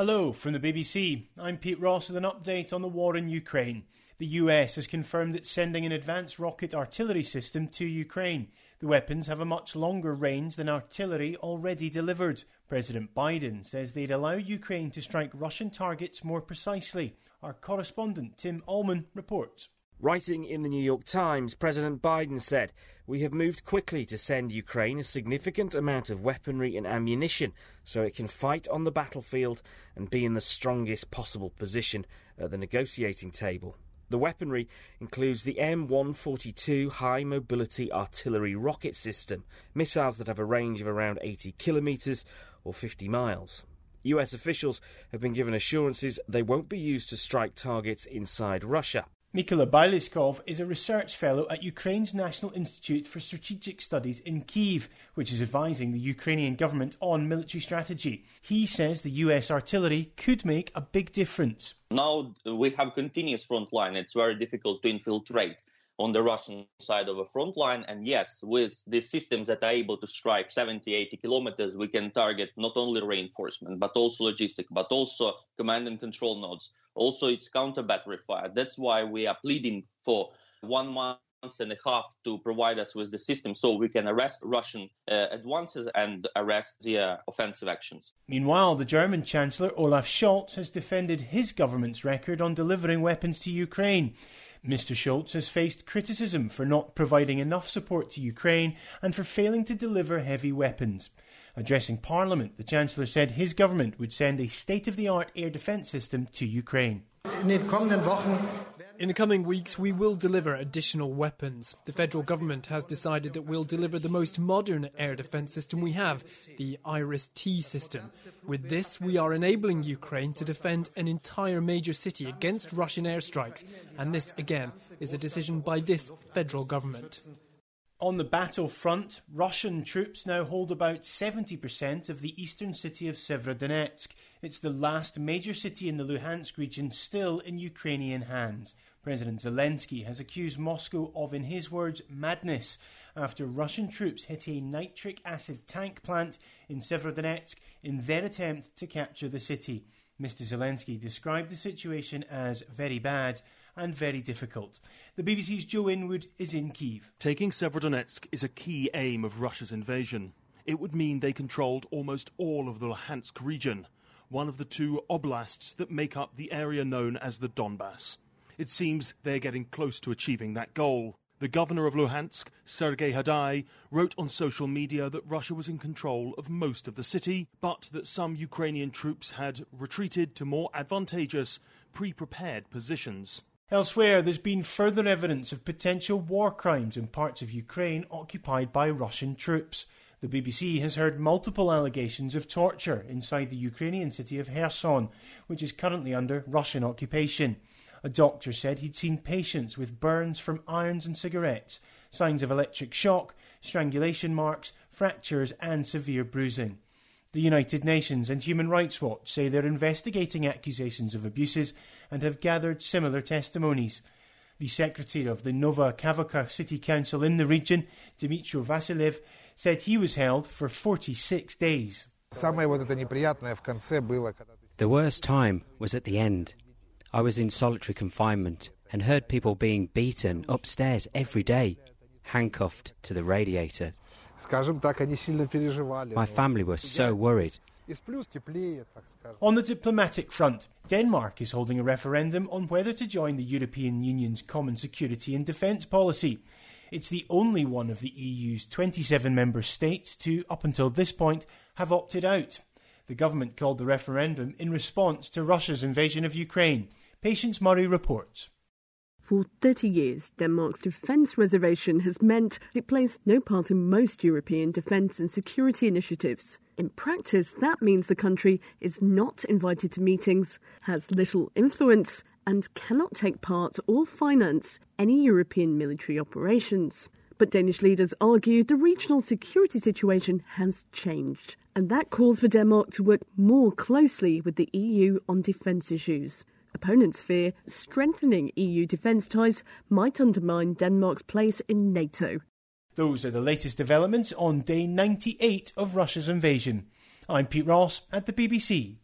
Hello from the BBC. I'm Pete Ross with an update on the war in Ukraine. The US has confirmed it's sending an advanced rocket artillery system to Ukraine. The weapons have a much longer range than artillery already delivered. President Biden says they'd allow Ukraine to strike Russian targets more precisely. Our correspondent Tim Allman reports. Writing in the New York Times, President Biden said, We have moved quickly to send Ukraine a significant amount of weaponry and ammunition so it can fight on the battlefield and be in the strongest possible position at the negotiating table. The weaponry includes the M142 High Mobility Artillery Rocket System, missiles that have a range of around 80 kilometres or 50 miles. US officials have been given assurances they won't be used to strike targets inside Russia. Mykola Bielieskov is a research fellow at Ukraine's National Institute for Strategic Studies in Kiev, which is advising the Ukrainian government on military strategy. He says the US artillery could make a big difference. Now we have continuous front line. It's very difficult to infiltrate on the Russian side of a front line. And yes, with the systems that are able to strike 70, 80 kilometers, we can target not only reinforcement, but also logistic, but also command and control nodes. Also, it's counter battery fire. That's why we are pleading for one month and a half to provide us with the system so we can arrest Russian uh, advances and arrest their offensive actions. Meanwhile, the German Chancellor Olaf Scholz has defended his government's record on delivering weapons to Ukraine. Mr. Scholz has faced criticism for not providing enough support to Ukraine and for failing to deliver heavy weapons. Addressing Parliament, the Chancellor said his government would send a state of the art air defence system to Ukraine. In the coming weeks, we will deliver additional weapons. The federal government has decided that we'll deliver the most modern air defense system we have, the IRIS-T system. With this, we are enabling Ukraine to defend an entire major city against Russian airstrikes. And this, again, is a decision by this federal government. On the battlefront, Russian troops now hold about 70% of the eastern city of Severodonetsk. It's the last major city in the Luhansk region still in Ukrainian hands. President Zelensky has accused Moscow of, in his words, madness after Russian troops hit a nitric acid tank plant in Severodonetsk in their attempt to capture the city. Mr. Zelensky described the situation as very bad and very difficult. The BBC's Joe Inwood is in Kiev. Taking Severodonetsk is a key aim of Russia's invasion. It would mean they controlled almost all of the Luhansk region, one of the two oblasts that make up the area known as the Donbass. It seems they're getting close to achieving that goal. The governor of Luhansk, Sergei Haidai, wrote on social media that Russia was in control of most of the city, but that some Ukrainian troops had retreated to more advantageous, pre prepared positions. Elsewhere, there's been further evidence of potential war crimes in parts of Ukraine occupied by Russian troops. The BBC has heard multiple allegations of torture inside the Ukrainian city of Kherson, which is currently under Russian occupation. A doctor said he'd seen patients with burns from irons and cigarettes, signs of electric shock, strangulation marks, fractures, and severe bruising. The United Nations and Human Rights Watch say they're investigating accusations of abuses and have gathered similar testimonies. The secretary of the Nova Kakhovka City Council in the region, Dmitry Vasilev, said he was held for 46 days. The worst time was at the end. I was in solitary confinement and heard people being beaten upstairs every day, handcuffed to the radiator. My family was so worried. On the diplomatic front, Denmark is holding a referendum on whether to join the European Union's common security and defence policy. It's the only one of the EU's 27 member states to, up until this point, have opted out. The government called the referendum in response to Russia's invasion of Ukraine. Patience Murray reports. For 30 years, Denmark's defence reservation has meant it plays no part in most European defence and security initiatives. In practice, that means the country is not invited to meetings, has little influence, and cannot take part or finance any European military operations. But Danish leaders argue the regional security situation has changed, and that calls for Denmark to work more closely with the EU on defence issues. Opponents fear strengthening EU defence ties might undermine Denmark's place in NATO. Those are the latest developments on day 98 of Russia's invasion. I'm Pete Ross at the BBC.